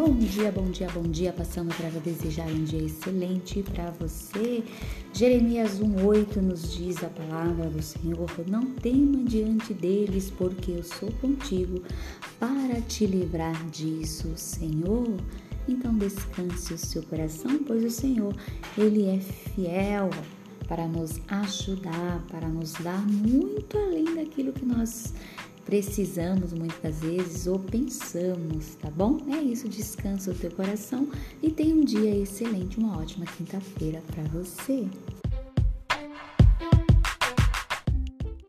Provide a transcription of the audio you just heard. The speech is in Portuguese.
Bom dia, bom dia, bom dia. Passando para desejar um dia excelente para você. Jeremias 1,8 nos diz a palavra do Senhor: Não tema diante deles, porque eu sou contigo para te livrar disso, Senhor. Então descanse o seu coração, pois o Senhor, Ele é fiel para nos ajudar, para nos dar muito além daquilo que nós precisamos muitas vezes ou pensamos, tá bom? É isso, descansa o teu coração e tenha um dia excelente, uma ótima quinta-feira para você.